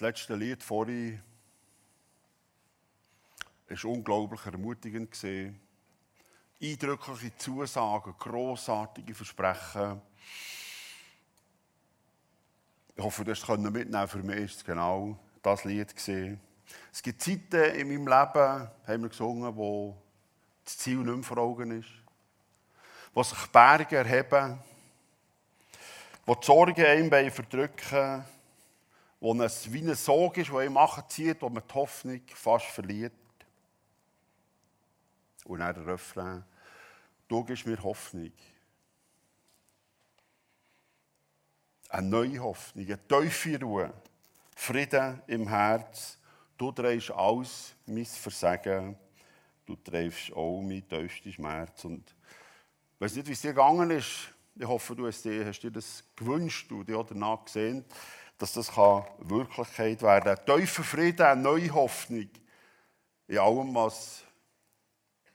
Das letzte Lied vorhin war unglaublich ermutigend. Eindrückliche Zusagen, grossartige Versprechen. Ich hoffe, du es mitnehmen Für mich ist es genau das Lied. Es gibt Zeiten in meinem Leben, haben wir gesungen, wo das Ziel nicht mehr vor Augen ist. Wo sich Berge erheben. Wo die Sorgen einem verdrücken. Wo es wie ein Sog ist, der einem zieht, wo man die Hoffnung fast verliert. Und dann der Refrain. Du gibst mir Hoffnung. Eine neue Hoffnung, eine tiefe Ruhe, Frieden im Herz. Du drehst alles mein Versagen. Du trägst auch mein tiefsten Schmerz. Und ich weiß nicht, wie es dir gegangen ist. Ich hoffe, du hast dir, hast dir das gewünscht und danach gesehen, dass das Wirklichkeit werden kann. Tiefer Frieden, eine neue Hoffnung in allem, was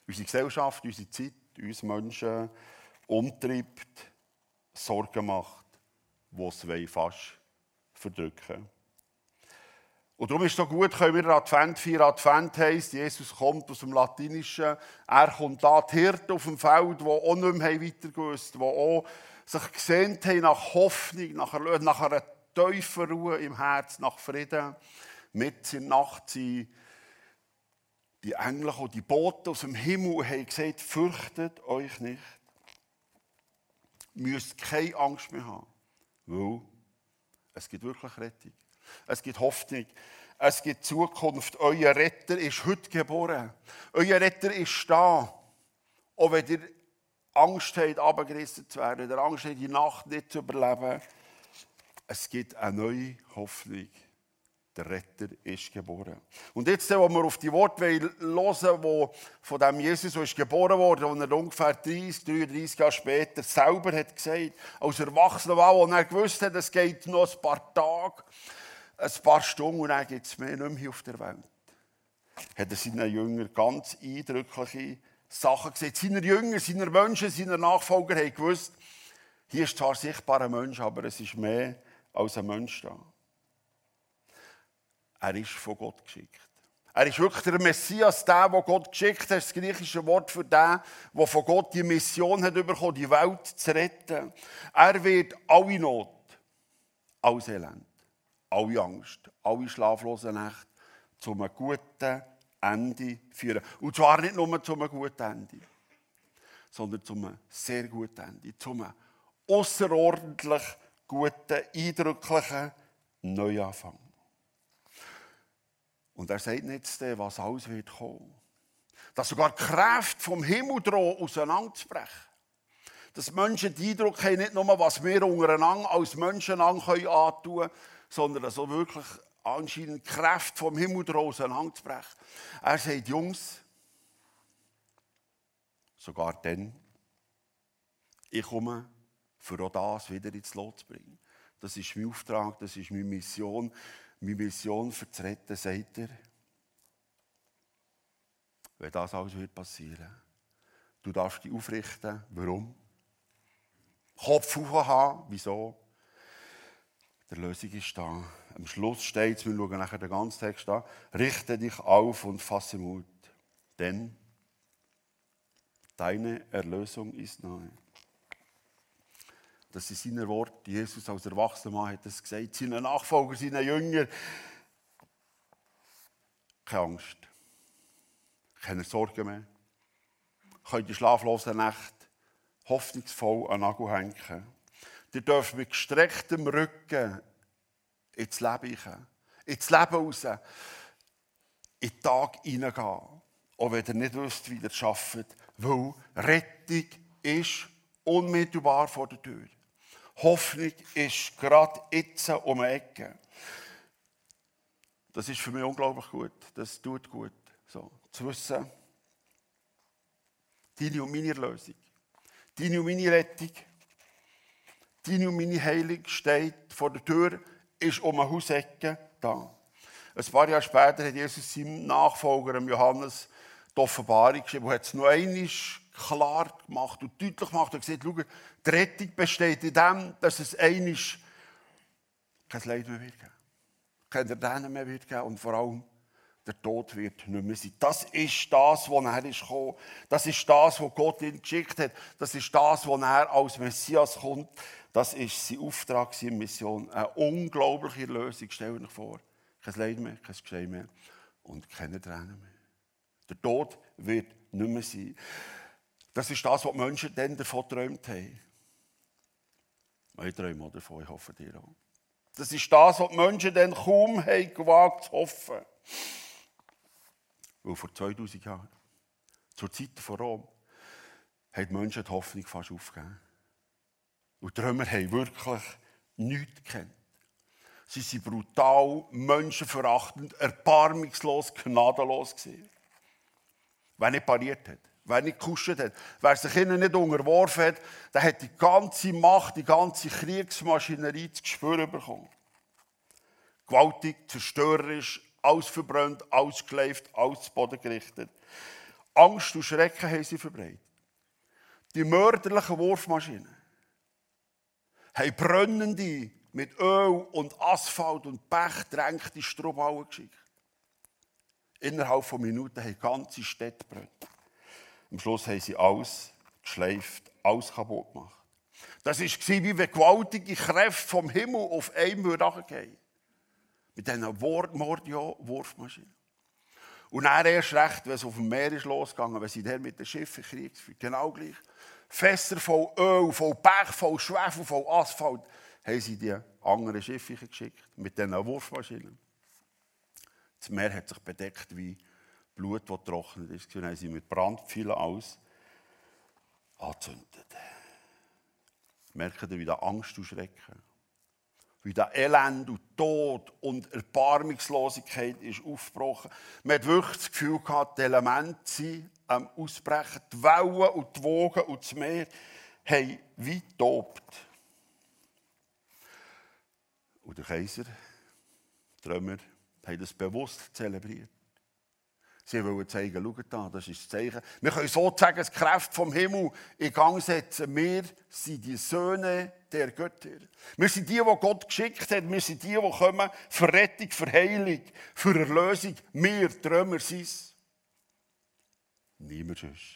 unsere Gesellschaft, unsere Zeit, uns Menschen umtreibt, Sorgen macht, die es fast verdrücken Und darum ist es so gut, können wir Advent feiern. Advent heisst, Jesus kommt aus dem Latinischen. Er kommt da, die Hirten auf dem Feld, die auch nicht mehr weiter gewusst die auch sich gesehnt haben nach Hoffnung, nach einer, nach einer tiefen Ruhe im Herz, nach Frieden. Mit in der Nacht sind die Engel und die Boten aus dem Himmel haben gesagt, fürchtet euch nicht. Ihr müsst keine Angst mehr haben, weil es gibt wirklich Rettung. Es gibt Hoffnung. Es gibt Zukunft. Euer Retter ist heute geboren. Euer Retter ist da. Auch wenn ihr Angst habt, abgerissen zu werden, der Angst habt, die Nacht nicht zu überleben, es gibt eine neue Hoffnung der Retter ist geboren. Und jetzt, wo wir auf die Worte hören, wo von dem Jesus ist geboren wurde, und er ungefähr 30, 33 Jahre später selber hat gesagt, als Erwachsener war, und er gewusst hat, es geht noch ein paar Tage, ein paar Stunden und dann gibt es mehr nicht mehr auf der Welt. Hat er seinen Jüngern ganz eindrückliche Sachen gesagt. Seine Jünger, seine Menschen, seine Nachfolger haben gewusst, hier ist zwar sichtbar ein Mensch, aber es ist mehr als ein Mensch da. Er ist von Gott geschickt. Er ist wirklich der Messias, der, der Gott geschickt hat. Das griechische Wort für den, der von Gott die Mission hat bekommen, die Welt zu retten. Er wird alle Not, alles Elend, alle Angst, alle schlaflosen Nächte zu einem guten Ende führen. Und zwar nicht nur zu einem guten Ende, sondern zu einem sehr guten Ende, zu einem außerordentlich guten, eindrücklichen Neuanfang. Und er sagt nicht, was alles wird kommen. Dass sogar die Kräfte vom Himmel drohen, auseinanderzubrechen. Dass Menschen den Eindruck haben, nicht nur, was wir untereinander als Menschen antun können, sondern dass auch wirklich anscheinend Kräfte vom Himmel drohen, auseinanderzubrechen. Er sagt, Jungs, sogar dann, ich komme, für auch das wieder ins Lot zu bringen. Das ist mein Auftrag, das ist meine Mission meine Mission vertreten, sagt er, wenn das alles wird passieren, du darfst dich aufrichten. Warum? Kopf hoch haben. Wieso? Die Lösung ist da. Am Schluss steht es, wir schauen nachher den ganzen Text an, richte dich auf und fasse Mut, denn deine Erlösung ist nahe. Das sind seine Worte. Jesus als erwachsener Mann hat das gesagt. Seine Nachfolger, seine Jünger. Keine Angst. Keine Sorgen mehr. Könnt die schlaflosen Nächte hoffnungsvoll an Nagel hängen. Ihr dürft mit gestrecktem Rücken ins Leben gehen. Ins Leben raus. In den Tag hineingehen. Auch wenn ihr nicht wisst, wie ihr schafft. Weil Rettung ist unmittelbar vor der Tür. Hoffnung ist gerade jetzt um die Ecke. Das ist für mich unglaublich gut. Das tut gut. So, zu wissen, deine und meine Erlösung, deine und meine Rettung, deine und meine Heilung steht vor der Tür, ist um eine Hausecke da. Ein paar Jahre später hat Jesus seinem Nachfolger, Johannes, die Offenbarung geschrieben, wo hat es noch einmal klar gemacht und deutlich gemacht und gesagt, schau, die Rettung besteht in dem, dass es einisch kein Leid mehr wird geben. keiner Tränen mehr wird geben und vor allem der Tod wird nicht mehr sein. Das ist das, was er ist gekommen. Das ist das, was Gott ihn geschickt hat. Das ist das, was er als Messias kommt. Das ist sein Auftrag, seine Mission. Eine unglaubliche Lösung. Stell dir vor. Kein Leid mehr, kein Geschrei mehr und keine Tränen mehr. Der Tod wird nicht mehr sein. Das ist das, was die Menschen dann davon geträumt haben. Ich träume auch davon, ich hoffe dir auch. Das ist das, was die Menschen dann kaum haben gewagt zu hoffen. Weil vor 2000 Jahren, zur Zeit von Rom, haben die Menschen die Hoffnung fast aufgegeben. Und die Römer haben wirklich nichts gekannt. Sie waren brutal, menschenverachtend, erbarmungslos, gnadenlos. Wer nicht pariert hat, wer nicht gekuscht hat, wer sich ihnen nicht unterworfen hat, der hat die ganze Macht, die ganze Kriegsmaschinerie zu spüren bekommen. Gewaltig, zerstörerisch, alles verbrannt, alles geschleift, alles Boden gerichtet. Angst und Schrecken haben sie verbreitet. Die mörderlichen Wurfmaschinen haben brennende, mit Öl und Asphalt und Pech drängte Strohballen geschickt. Innerhalb von Minuten haben ganze Städte brennt. Am Schluss haben sie alles geschleift, alles kaputt gemacht. Das war wie wenn gewaltige Kräfte vom Himmel auf einen runtergehen Mit diesen Mordio-Wurfmaschinen. Und dann erst recht, wenn es auf dem Meer ist losgegangen, wenn sie dann mit den Schiffen Krieg. Genau gleich. Fässer voll Öl, voll Pech, voll Schwefel, voll Asphalt, haben sie die anderen Schiffe geschickt. Mit diesen Wurfmaschinen. Das Meer hat sich bedeckt wie Blut, das trocknet ist. Und haben sie mit Brandpfeilen aus angezündet. Merkt ihr, wie da Angst und Schrecken, wie da Elend und Tod und Erbarmungslosigkeit ist aufgebrochen. Man hat wirklich das Gefühl gehabt, die Elemente sind am Ausbrechen. Die Wellen und die Wogen und das Meer haben wie tobt. Und der Kaiser, die Römer, haben das bewusst zelebriert. Sie wollen zeigen, schaut da, das ist das Zeichen. Wir können sozusagen das Kraft vom Himmel in Gang setzen. Wir sind die Söhne der Götter. Wir sind die, die Gott geschickt hat. Wir sind die, die kommen für Rettung, für Heilung, für Erlösung. Wir Trümmer sind. Niemand sonst.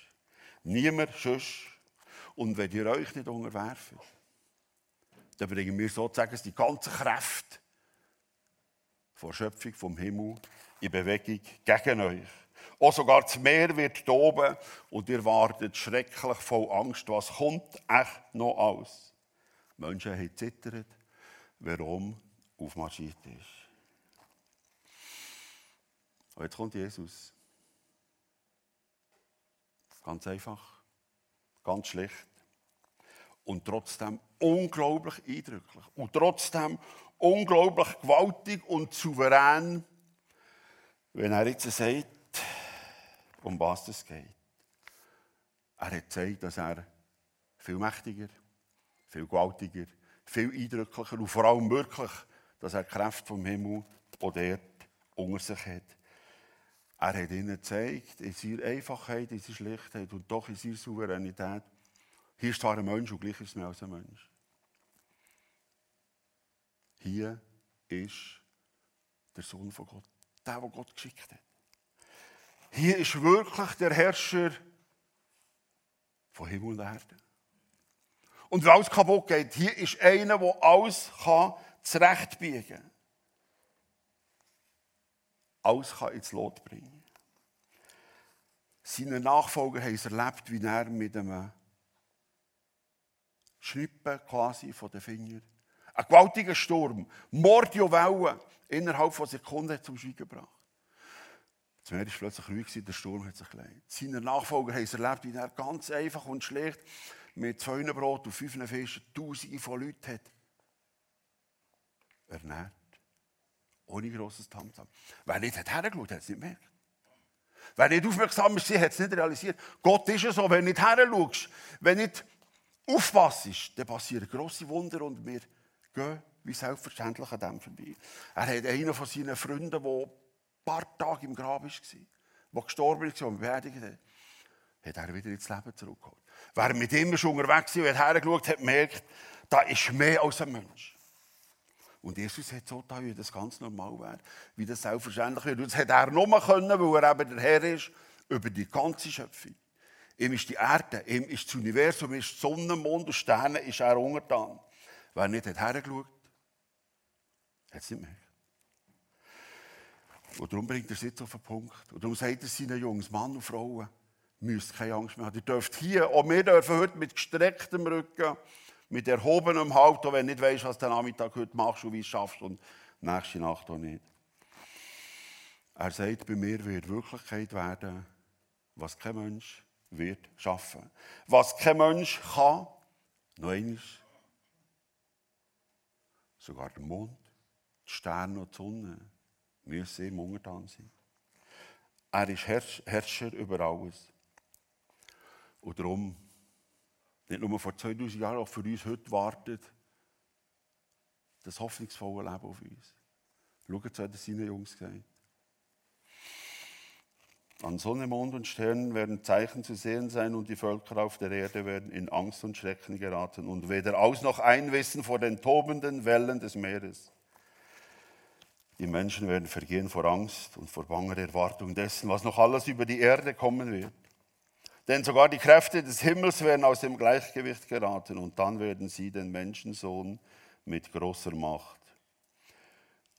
Niemand sonst. Und wenn ihr euch nicht unterwerft, dann bringen wir sozusagen die ganze Kraft von Schöpfung vom Himmel in Bewegung gegen euch. Auch sogar das Meer wird toben und ihr wartet schrecklich voll Angst, was kommt echt noch aus. Die Menschen haben zittert, warum aufmarschiert ist. Und jetzt kommt Jesus. Ganz einfach, ganz schlicht und trotzdem unglaublich eindrücklich und trotzdem unglaublich gewaltig und souverän, wenn er jetzt sagt, um was es geht. Er hat gezeigt, dass er viel mächtiger, viel gewaltiger, viel eindrücklicher und vor allem wirklich, dass er Kräfte vom Himmel und Erde unter sich hat. Er hat ihnen gezeigt, in seiner Einfachheit, in seiner Schlichtheit und doch in seiner Souveränität, hier ist zwar ein Mensch und gleich ist mehr als ein Mensch. Hier ist der Sohn von Gott, der, der Gott geschickt hat. Hier ist wirklich der Herrscher von Himmel und Erde. Und wenn alles kaputt geht, hier ist einer, der alles kann zurechtbiegen kann. Alles kann ins Lot bringen. Seine Nachfolger haben es erlebt, wie er mit einem Schnippen quasi von den Fingern ein gewaltiger Sturm, Mordiowellen innerhalb von Sekunden zum Schweigen gebracht. Das Meer war plötzlich ruhig, der Sturm hat sich gelegt. Seine Nachfolger haben es erlebt, wie er ganz einfach und schlecht mit zwei Brot und fünf Fischen Tausende von Leuten hat ernährt. Ohne grosses Tamtam. Wer nicht hergeschaut, hat es nicht gemerkt. Wer nicht aufmerksam ist, hat es nicht realisiert. Gott ist ja so, wenn du nicht herschaust, wenn du nicht aufpasst, dann passieren grosse Wunder und wir gehen wie selbstverständlich an dem vorbei. Er hat einen von seinen Freunden, der ein paar Tage im Grab war, der gestorben ist und beerdigt hat, hat er wieder ins Leben zurückgeholt. Wer mit ihm schon unterwegs war und hat hergeschaut hat, gemerkt, da ist mehr als ein Mensch. Und Jesus hat so getan, wie das ganz normal wäre, wie das selbstverständlich wird. Und das hätte er nur können, weil er eben der Herr ist über die ganze Schöpfung. Ihm ist die Erde, ihm ist das Universum, ihm ist Sonne, Mond und Sterne, ist er untertan. Wer nicht hat hergeschaut, hat es nicht mehr. Und darum bringt er es jetzt auf den Punkt. Und darum sagt er seinen Jungs, Mann und Frauen, müsst keine Angst mehr haben. Ihr dürft hier, auch wir dürfen heute mit gestrecktem Rücken, mit erhobenem Haupt, auch wenn du nicht weißt, was du am Nachmittag heute machst und wie es schaffst und nächste Nacht auch nicht. Er sagt, bei mir wird Wirklichkeit werden, was kein Mensch wird schaffen. Was kein Mensch kann, noch einmal. Sogar der Mond, die Sterne und die Sonne müssen ihm untertan sein. Er ist Herrscher über alles. Und darum, nicht nur vor 2000 Jahren, auch für uns heute wartet das hoffnungsvolle Leben auf uns. Schaut, so hat es seinen Jungs gesagt. An Sonne, Mond und Sternen werden Zeichen zu sehen sein und die Völker auf der Erde werden in Angst und Schrecken geraten und weder aus noch einwissen vor den tobenden Wellen des Meeres. Die Menschen werden vergehen vor Angst und vor banger Erwartung dessen, was noch alles über die Erde kommen wird. Denn sogar die Kräfte des Himmels werden aus dem Gleichgewicht geraten und dann werden sie den Menschensohn mit großer Macht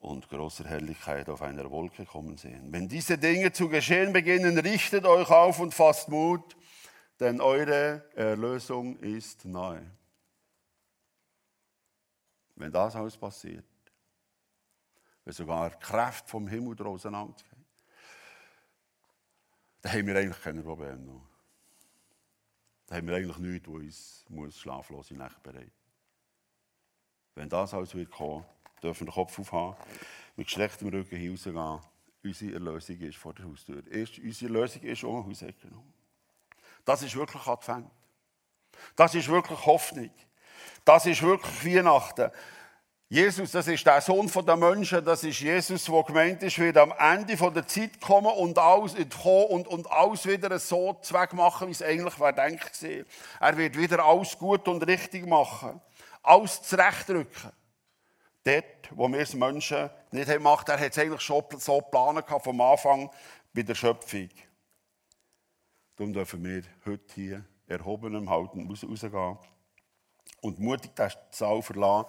und großer Herrlichkeit auf einer Wolke kommen sehen. Wenn diese Dinge zu geschehen beginnen, richtet euch auf und fasst Mut, denn eure Erlösung ist nahe. Wenn das alles passiert, wenn sogar Kräfte vom Himmel auseinandergehen, dann haben wir eigentlich keine Probleme noch. Dann haben wir eigentlich nichts, was uns muss schlaflose Nacht bereitet. Wenn das alles wird kommen, dürfen wir den Kopf aufhaben, mit gestrecktem Rücken hinausgehen. Unsere Erlösung ist vor der Haustür. Erst unsere Erlösung ist um die Hausecke Das ist wirklich Advent. Das ist wirklich Hoffnung. Das ist wirklich Weihnachten. Jesus, das ist der Sohn der Menschen, das ist Jesus, der gemeint ist, wird am Ende der Zeit kommen und alles, und, und alles wieder so zweck machen, wie es eigentlich war denkt Er wird wieder alles gut und richtig machen. Alles zurechtrücken. Dort, wo wir es Menschen nicht haben gemacht, er hat es eigentlich schon so geplant vom Anfang bei der Schöpfung. Darum dürfen wir heute hier erhobenem Halten rausgehen und mutig den Saal verlassen,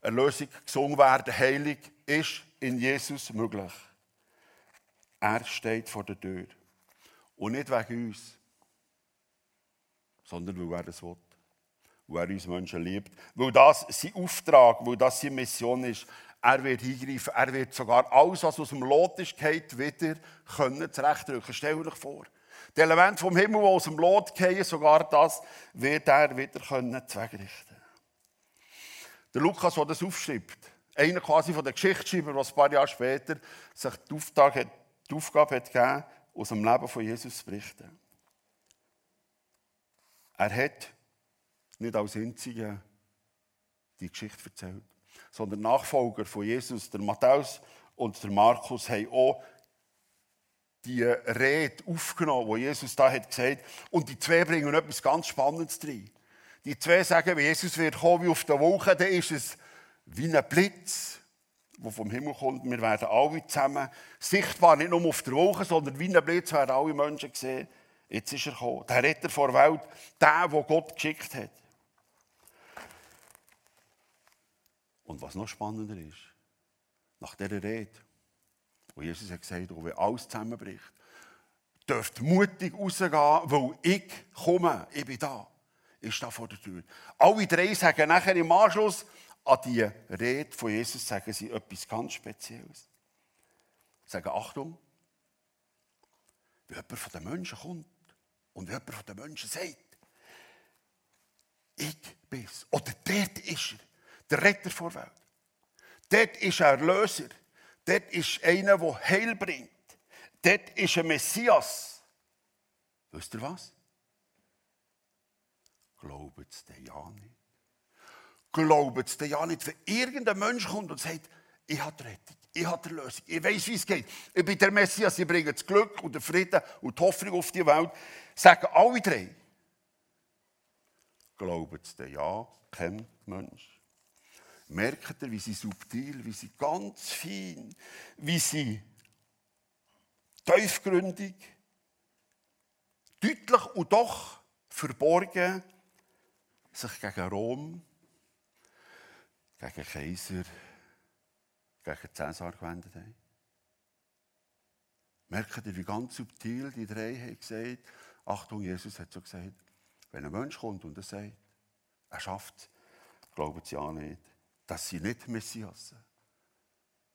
Erlösung gesungen werden, Heilig ist in Jesus möglich. Er steht vor der Tür. Und nicht wegen uns, sondern weil er es will. Weil er uns Menschen liebt. Weil das sein Auftrag, weil das seine Mission ist. Er wird eingreifen, er wird sogar alles, was aus dem Lot ist, wieder können zurechtrücken. Stell dir vor. Die Elemente vom Himmel, die aus dem Lot gehen, sogar das wird er wieder können zweckrichten der Lukas, der das aufschreibt, einer quasi von den Geschichtsschreibern, der ein paar Jahre später sich die, Auftrag, die Aufgabe hat gegeben, aus dem Leben von Jesus zu berichten. Er hat nicht als einziger die Geschichte erzählt, sondern Nachfolger von Jesus, der Matthäus und der Markus, haben auch die Rede aufgenommen, die Jesus da hat gesagt. Und die zwei bringen etwas ganz Spannendes rein. Die zwei sagen, wie Jesus wird kommen wie auf der Wolke, dann ist es wie ein Blitz, der vom Himmel kommt. Wir werden alle zusammen sichtbar, nicht nur auf der Wolke, sondern wie ein Blitz werden alle Menschen sehen. Jetzt ist er gekommen. Der Retter vor der Welt, der, den Gott geschickt hat. Und was noch spannender ist, nach dieser Rede, wo Jesus hat gesagt, wo alles zusammenbricht, dürft mutig rausgehen, weil ich komme, ich bin da ist da vor der Tür. Alle drei sagen nachher im Anschluss an die Rede von Jesus sagen sie etwas ganz Spezielles. Sagen, Achtung, wenn jemand von den Menschen kommt und wenn jemand von den Menschen sagt, ich bin's, oder dort ist er, der Retter vor der Welt. Dort ist er Erlöser. Dort ist einer, der Heil bringt. Dort ist ein Messias. Wisst ihr was? Glaubt es denn ja nicht? Glaubt es denn ja nicht, wenn irgendein Mensch kommt und sagt, ich habe die Rettung, ich habe die Lösung, ich weiß, wie es geht. Ich bin der Messias, ich bringe das Glück und den Frieden und die Hoffnung auf die Welt. Sagen alle drei. Glaubt es denn ja, kein Mensch. Merkt ihr, wie sie subtil, wie sie ganz fein, wie sie tiefgründig, deutlich und doch verborgen sich gegen Rom, gegen Kaiser, gegen Cäsar gewendet haben? Merkt ihr, wie ganz subtil die drei haben gesagt, Achtung, Jesus hat so gesagt, wenn ein Mensch kommt und er sagt, er schafft, glauben sie auch nicht, dass sie nicht Messias sind.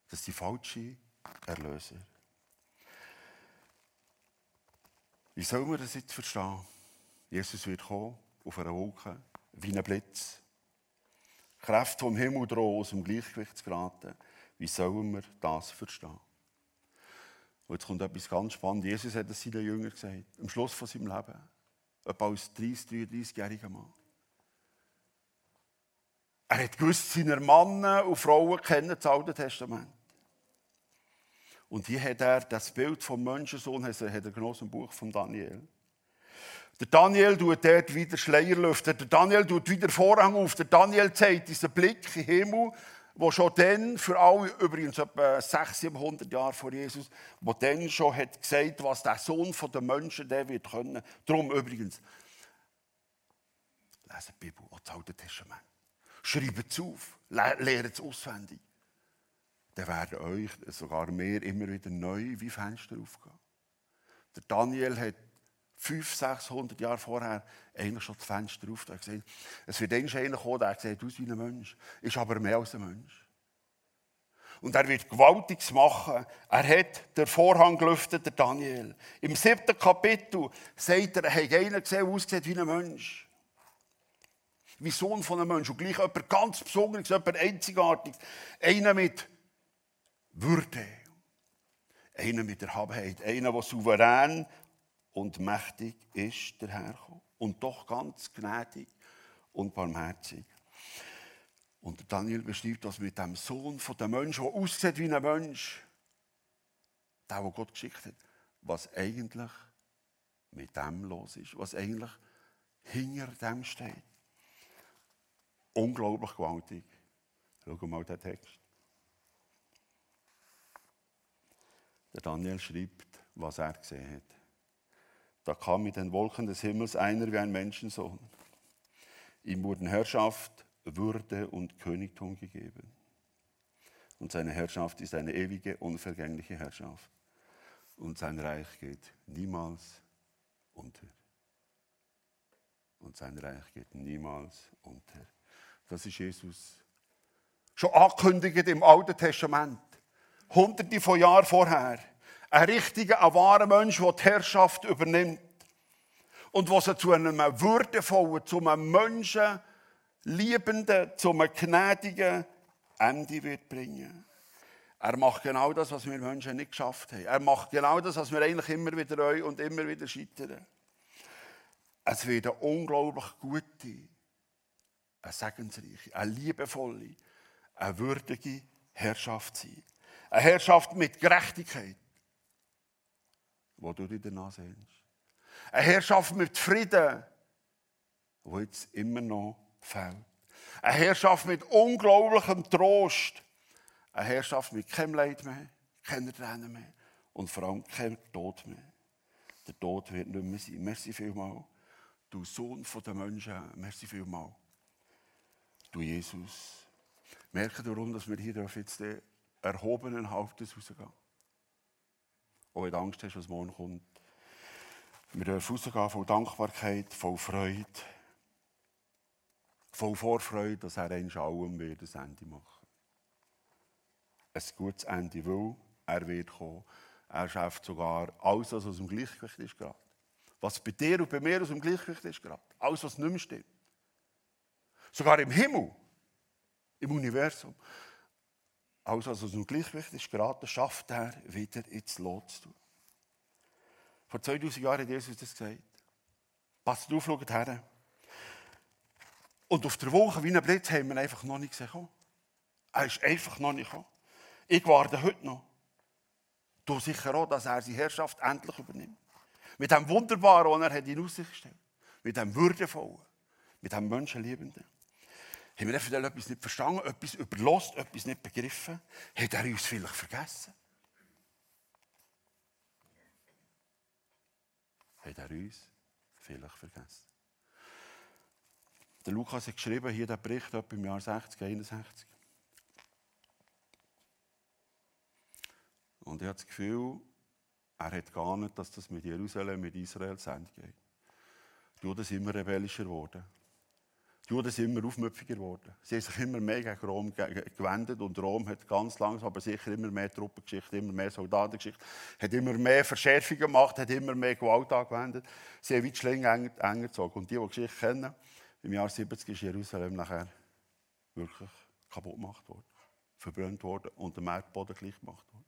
Das sind falsche Erlöser. Wie soll man das jetzt verstehen? Jesus wird kommen, auf einer Wolke, wie ein Blitz. Kräfte vom Himmel drohen, aus dem Gleichgewicht zu geraten. Wie sollen wir das verstehen? Und jetzt kommt etwas ganz Spannendes. Jesus hat es seinen Jüngern gesagt, am Schluss von seinem Leben. Etwa als 30, 33-jähriger Mann. Er hat gewusst, seine Männer und Frauen kennen das Alte Testament. Und hier hat er das Bild vom Menschensohn hat er genossen im Buch von Daniel. Der Daniel tut dort wieder Schleier lüften. Der Daniel tut wieder Vorhang auf. Der Daniel zeigt diesen Blick den Himmel, wo schon dann, für alle, übrigens etwa 600, 700 Jahre vor Jesus, wo dann schon hat gesagt, was der Sohn der Menschen der wird können. Darum übrigens, lesen die Bibel, auch das Alte Testament. Schreibt es auf, lehrt es auswendig. Dann werden euch, sogar mehr, immer wieder neu wie Fenster aufgehen. Der Daniel hat 500, 600 Jahre vorher eigentlich schon das Fenster auf. Er gesagt, es wird dann einer kommen, der sieht aus wie ein Mensch, ist aber mehr als ein Mensch. Und er wird Gewaltiges machen. Er hat den Vorhang gelüftet, der Daniel. Im siebten Kapitel sagt er, er hat einen gesehen, der aussieht wie ein Mensch wie Sohn von einem Menschen. Und gleich jemand ganz Besonderes, jemand einzigartig. Einer mit Würde. Einer mit Erhabenheit. Einer, der souverän und mächtig ist, daherkommen. Und doch ganz gnädig und barmherzig. Und Daniel beschreibt das mit dem Sohn von dem Menschen, der aussieht wie ein Mensch. Der, den Gott geschickt hat. Was eigentlich mit dem los ist. Was eigentlich hinter dem steht. Unglaublich gewaltig. Schau mal den Text. Der Daniel schreibt, was er gesehen hat. Da kam mit den Wolken des Himmels einer wie ein Menschensohn. Ihm wurden Herrschaft, Würde und Königtum gegeben. Und seine Herrschaft ist eine ewige, unvergängliche Herrschaft. Und sein Reich geht niemals unter. Und sein Reich geht niemals unter. Das ist Jesus. Schon angekündigt im Alten Testament. Hunderte von Jahren vorher. Ein richtiger, ein wahrer Mensch, der die Herrschaft übernimmt. Und was er zu einem würdevollen, zu einem Menschen liebenden, zu einem gnädigen Ende wird bringen. Er macht genau das, was wir Menschen nicht geschafft haben. Er macht genau das, was wir eigentlich immer wieder reuen und immer wieder scheitern. Es wird eine unglaublich gute, eine segensreiche, eine liebevolle, eine würdige Herrschaft sein. Eine Herrschaft mit Gerechtigkeit, wo du dir danach sehnst. Eine Herrschaft mit Frieden, wo jetzt immer noch fehlt. Eine Herrschaft mit unglaublichem Trost. Eine Herrschaft mit keinem Leid mehr, keiner Tränen mehr und vor allem kein Tod mehr. Der Tod wird nicht mehr sein. Merci vielmal. Du Sohn der Menschen, merci vielmal du Jesus. Merke darum, dass wir hier jetzt erhobenen Hauptes rausgehen. Auch wenn du Angst hast, was morgen kommt. Wir dürfen rausgehen voll Dankbarkeit, voll Freude, voll Vorfreude, dass er einst allem wird ein Ende machen. Ein gutes Ende, weil er wird kommen. Er schafft sogar alles, was aus dem Gleichgewicht ist gerade. Was bei dir und bei mir aus dem Gleichgewicht ist gerade. Alles, was nicht mehr stimmt. Sogar im Himmel, im Universum. Alles, was aus dem Gleichgewicht ist geraten, schafft er wieder ins Lot zu tun. Vor 2000 Jahren hat Jesus das gesagt. Passt auf, schaut her. Und auf der Woche wie ein Blitz haben wir einfach noch nicht gesehen. Er ist einfach noch nicht gekommen. Ich warte heute noch. Du sicher auch, dass er seine Herrschaft endlich übernimmt. Mit dem Wunderbaren, was er in Aussicht gestellt hat. Mit dem Würdevollen. Mit dem Menschenliebenden. Haben wir eventuell etwas nicht verstanden, etwas überlost, etwas nicht begriffen? Hat er uns vielleicht vergessen? Hat er uns vielleicht vergessen? Der Lukas hat geschrieben, hier der Bericht etwa im Jahr 60, 61. Und ich habe das Gefühl, er hat gar nicht, dass das mit Jerusalem, mit Israel zu Ende geht. Juden sind immer rebellischer geworden. Die Juden sind immer aufmüpfiger geworden. Sie haben sich immer mehr gegen Rom gewendet und Rom hat ganz langsam, aber sicher immer mehr Truppengeschichte, immer mehr Soldatengeschichte, hat immer mehr Verschärfungen gemacht, hat immer mehr Gewalt angewendet. Sie haben die Schlinge enger, enger gezogen. Und die, die die Geschichte kennen, im Jahr 70 ist Jerusalem nachher wirklich kaputt gemacht worden, verbrannt worden und der Erdboden gleich gemacht worden.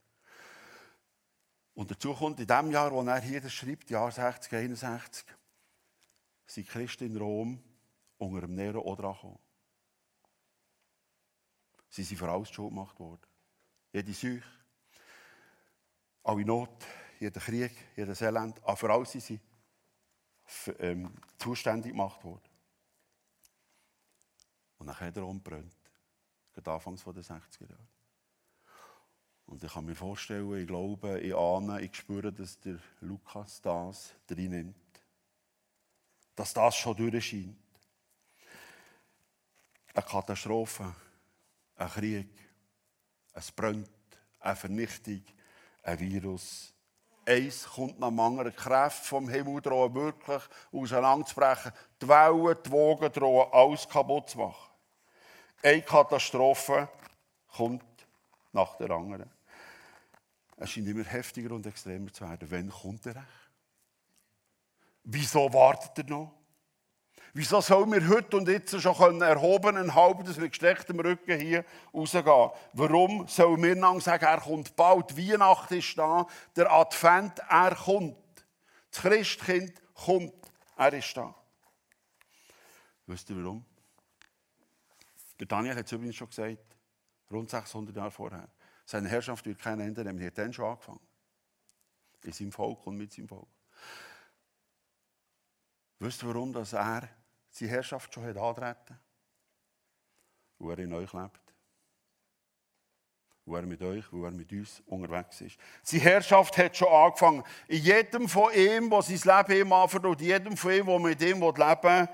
Und dazu kommt in dem Jahr, wo er hier das schreibt, Jahr 60, 61, sind Christen in Rom unter dem Nero auch dran gekommen. Sie sind für alles schuld gemacht worden. Jede Seuche, alle Not, jeder Krieg, jedes Elend, aber für alles sind sie ähm, zuständig gemacht worden. Und dann hat er umbrennt. Gerade anfangs der 60er Jahre. Und ich kann mir vorstellen, ich glaube, ich ahne, ich spüre, dass der Lukas das drin nimmt. Dass das schon durchscheint. Eine Katastrophe, ein Krieg, ein Brennt, eine Vernichtung, ein Virus. Eins kommt nach anderen. Kräfte vom Himmel drohen wirklich auseinanderzubrechen. Die Wellen, die Wogen drohen alles kaputt zu machen. Eine Katastrophe kommt nach der anderen. Es scheint immer heftiger und extremer zu werden. Wann kommt er? Wieso wartet er noch? Wieso sollen wir heute und jetzt schon können erhobenen Hauptes mit gestrecktem Rücken hier rausgehen? Warum sollen wir dann sagen, er kommt bald? Weihnachten ist da, der Advent, er kommt. Das Christkind kommt, er ist da. Wisst ihr warum? Der Daniel hat es übrigens schon gesagt, rund 600 Jahre vorher. Seine Herrschaft wird kein Ende nehmen. Er hat dann schon angefangen. In seinem Volk und mit seinem Volk. Wisst ihr, warum dass er seine Herrschaft schon hat antreten Wo er in euch lebt. Wo er mit euch, wo er mit uns unterwegs ist. Seine Herrschaft hat schon angefangen. In jedem von ihm, der sein Leben ihm anvertraut, in jedem von ihm, der mit ihm leben will,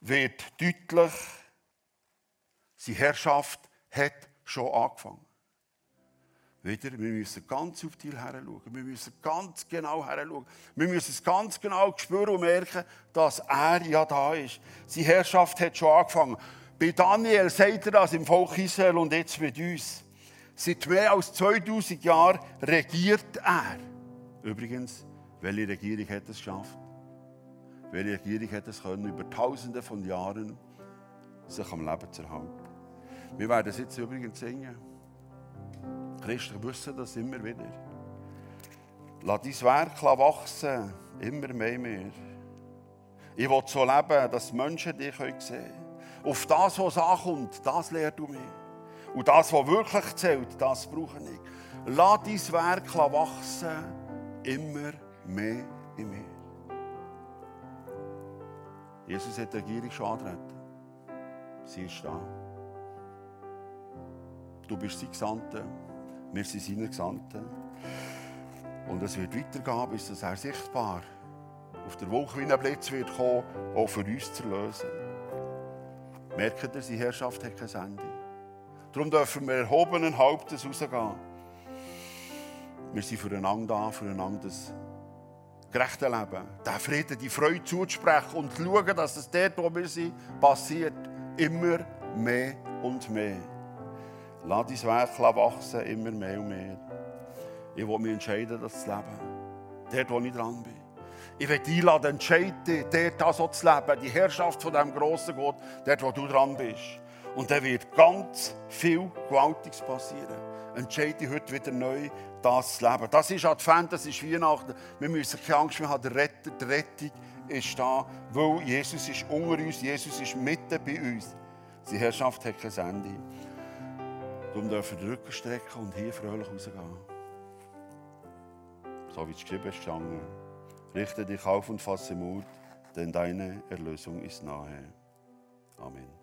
wird deutlich, seine Herrschaft hat schon angefangen. Wieder, wir müssen ganz subtil heranschauen. Wir müssen ganz genau heranschauen. Wir müssen es ganz genau spüren und merken, dass er ja da ist. Seine Herrschaft hat schon angefangen. Bei Daniel sagt er das im Volk Israel und jetzt mit uns. Seit mehr als 2000 Jahren regiert er. Übrigens, welche Regierung hat es geschafft? Welche Regierung hat es können, über Tausende von Jahren sich am Leben zu erhalten? Wir werden es jetzt übrigens singen. Christen wissen das immer wieder. Lass dein Werk wachsen, immer mehr mehr. Ich will so leben, dass Menschen dich sehen können. Auf das, was ankommt, das lehrst du mir. Und das, was wirklich zählt, das brauche ich. Lass dein Werk wachsen, immer mehr in mir. Jesus hat die Regierung schon antreten. Sie ist da. Du bist sein Gesandter. Wir sind seine Gesandten. Und es wird weitergehen, bis er sichtbar auf der Wolke wie ein Blitz wird kommen, auch für uns zu lösen. Merkt ihr, seine Herrschaft hat kein Ende. Darum dürfen wir erhobenen Hauptes rausgehen. Wir sind füreinander da, füreinander das gerechte Leben, den Frieden, die Freude zuzusprechen und zu schauen, dass es dort, wo wir sind, passiert, immer mehr und mehr. Lass dein Werk wachsen, immer mehr und mehr. Ich will mich entscheiden, das zu leben. Dort, wo ich dran bin. Ich will dich einladen, entscheide dort so zu leben, die Herrschaft von diesem grossen Gott, dort, wo du dran bist. Und dann wird ganz viel Gewaltiges passieren. Entscheide heute wieder neu, das zu leben. Das ist Advent, das ist Weihnachten. Wir müssen keine Angst mehr haben, der Retter, die Rettung ist da, weil Jesus ist unter uns, Jesus ist mitten bei uns. Die Herrschaft hat kein Ende. Darum dürfen wir den Rücken strecken und hier fröhlich rausgehen. So wie es geschrieben ist. Richte dich auf und fasse Mut, denn deine Erlösung ist nahe. Amen.